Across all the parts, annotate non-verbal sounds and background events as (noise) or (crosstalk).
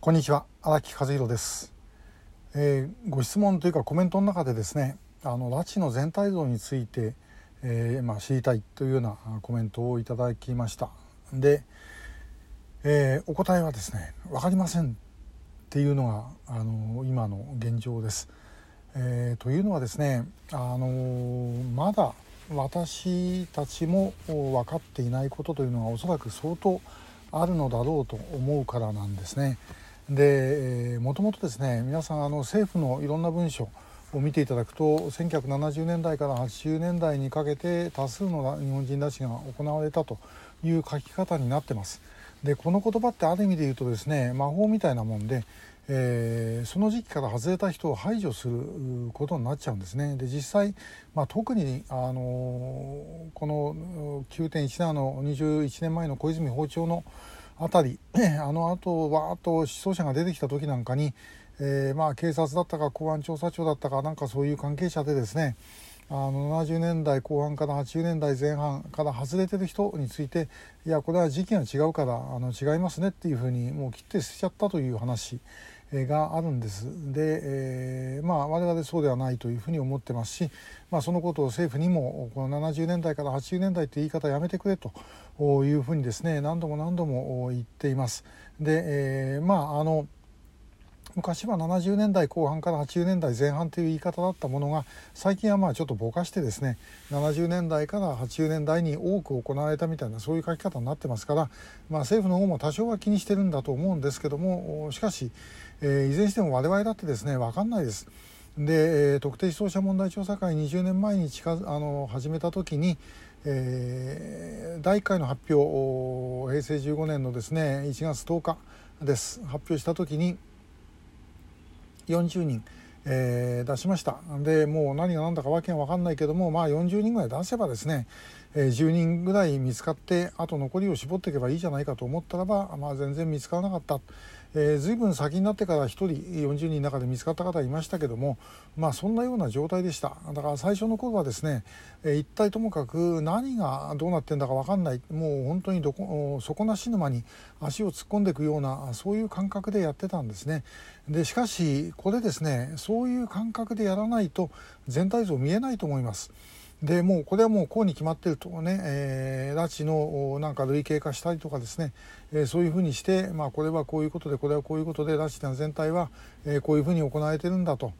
こんにちは荒木和弘です、えー、ご質問というかコメントの中でですねあの拉致の全体像について、えー、まあ、知りたいというようなコメントをいただきました。で、えー、お答えはですね分かりませんっていうのがあの今の現状です、えというのはですねあのまだ私たちも分かっていないことというのがおそらく相当あるのだろうと思うからなんですね。でもともとですね皆さんあの政府のいろんな文書を見ていただくと1970年代から80年代にかけて多数の日本人拉致が行われたという書き方になってます。でこの言葉ってある意味で言うとですね魔法みたいなもんで、えー、その時期から外れた人を排除することになっちゃうんですね。で実際、まあ、特に、あのー、この9.17の21年前の小泉訪朝のあたり。(clears throat) あのあとわーっと死傷者が出てきた時なんかに、えー、まあ警察だったか公安調査庁だったかなんかそういう関係者でですねあの70年代後半から80年代前半から外れてる人についていやこれは時期が違うからあの違いますねっていうふうにもう切って捨てちゃったという話。があるんです。で、えー、まあ我々そうではないというふうに思ってますし、まあ、そのことを政府にもこの70年代から80年代って言い方やめてくれというふうにですね何度も何度も言っています。で、えー、まああの昔は70年代後半から80年代前半という言い方だったものが最近はまあちょっとぼかしてですね70年代から80年代に多く行われたみたいなそういう書き方になってますから、まあ、政府の方も多少は気にしてるんだと思うんですけどもしかし、えー、いずれにしても我々だってですね分かんないです。で、えー、特定失踪者問題調査会20年前に近あの始めた時に、えー、第1回の発表平成15年のですね1月10日です発表した時に40人、えー、出しました。でもう何が何だかわけが分かんないけどもまあ40人ぐらい出せばですね、え、10人ぐらい見つかってあと残りを絞っていけばいいじゃないかと思ったらば、まあ、全然見つからなかった。えー、随分先になってから1人40人の中で見つかった方いましたけども、まあ、そんなような状態でしただから最初の頃はですね、えー、一体ともかく何がどうなってんだか分かんないもう本当にどこ底なし沼に足を突っ込んでいくようなそういう感覚でやってたんですねでしかしこれですねそういう感覚でやらないと全体像見えないと思います。でもうこれはもうこうに決まってるとね、えー、拉致のなんか類型化したりとかですね、えー、そういうふうにして、まあ、これはこういうことでこれはこういうことで拉致の全体は、こういうふうに行われてるんだと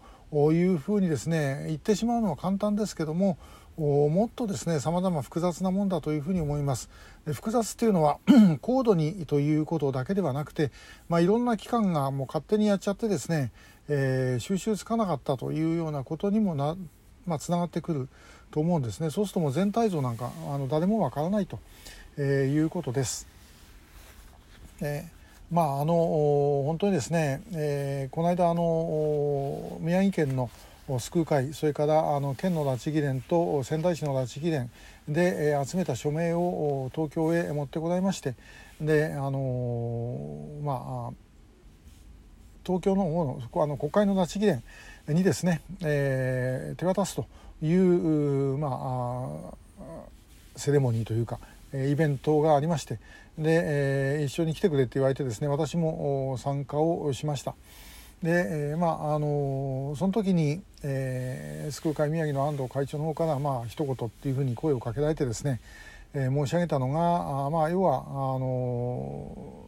いうふうにですね言ってしまうのは簡単ですけどももっとですね様々複雑なもんだというふうに思います。複雑っていうのは (clears throat) 高度にということだけではなくて、まあ、いろんな機関がもう勝手にやっちゃってですね、えー、収集つかなかったというようなことにもなって、まあ、つながってくると思うんですねそうするともう全体像なんかあの誰もわからないと、えー、いうことです。えー、まああの本当にですね、えー、この間あの宮城県の救う会それからあの県の拉致議連と仙台市の拉致議連で、えー、集めた署名を東京へ持ってこられましてであのまあ東京の方のあの国会の拉致議連にですね、えー、手渡すという、まあ、セレモニーというかイベントがありましてで、え、一緒に来てくれって言われてですね私も参加をしました。で、え、まああのその時に、えー、救う会宮城の安藤会長の方からまあ一言っていうふうに声をかけられてですね、えー、申し上げたのがあまあ要はあの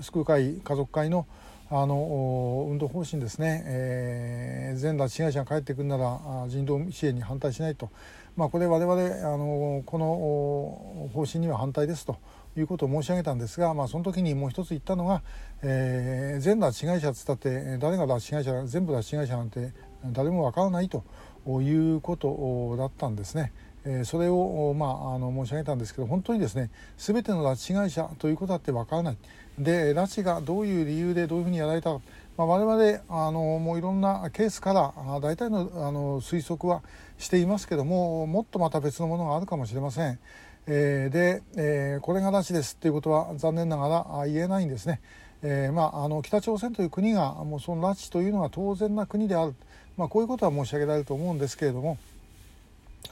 救う会家族会のあの運動方針ですね、えー、全拉致被害者が帰ってくるなら人道支援に反対しないと、まあ、これ我々あのこの方針には反対ですと。いうことを申し上げたんですが、まあ、その時にもう一つ言ったのが、えー、全拉致被害者っつったって誰が拉致被害者全部拉致被害者なんて誰もわからないということだったんですね。えそれを、まあ、あの申し上げたんですけど本当にですね全ての拉致被害者ということだってわからないで拉致がどういう理由でどういうふうにやられたか、まあ、我々あのもういろんなケースから大体のあの推測はしていますけどももっとまた別のものがあるかもしれません。えー、で、えー、これが拉致ですということは残念ながら言えないんですね。えーまあ、あの北朝鮮という国がもうその拉致というのが当然な国である、まあ、こういうことは申し上げられると思うんですけれども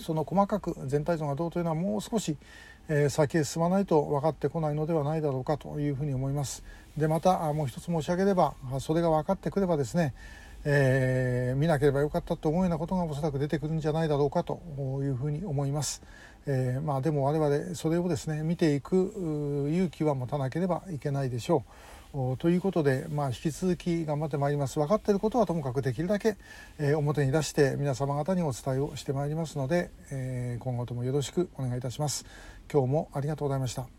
その細かく全体像がどうというのはもう少し、え先へ進まないと分かってこないのではないだろうかというふうに思いますでまたもう一つ申し上げればそれが分かってくればですねえー、見なければよかったと思うようなことがおそらく出てくるんじゃないだろうかというふうに思います。えー、まあ、でも我々それをですね見ていく勇気は持たなければいけないでしょう。ということで、まあ、引き続き頑張ってまいります。分かっていることはともかくできるだけ、えー、表に出して皆様方にお伝えをしてまいりますので、えー、今後ともよろしくお願いいたします。今日もありがとうございました。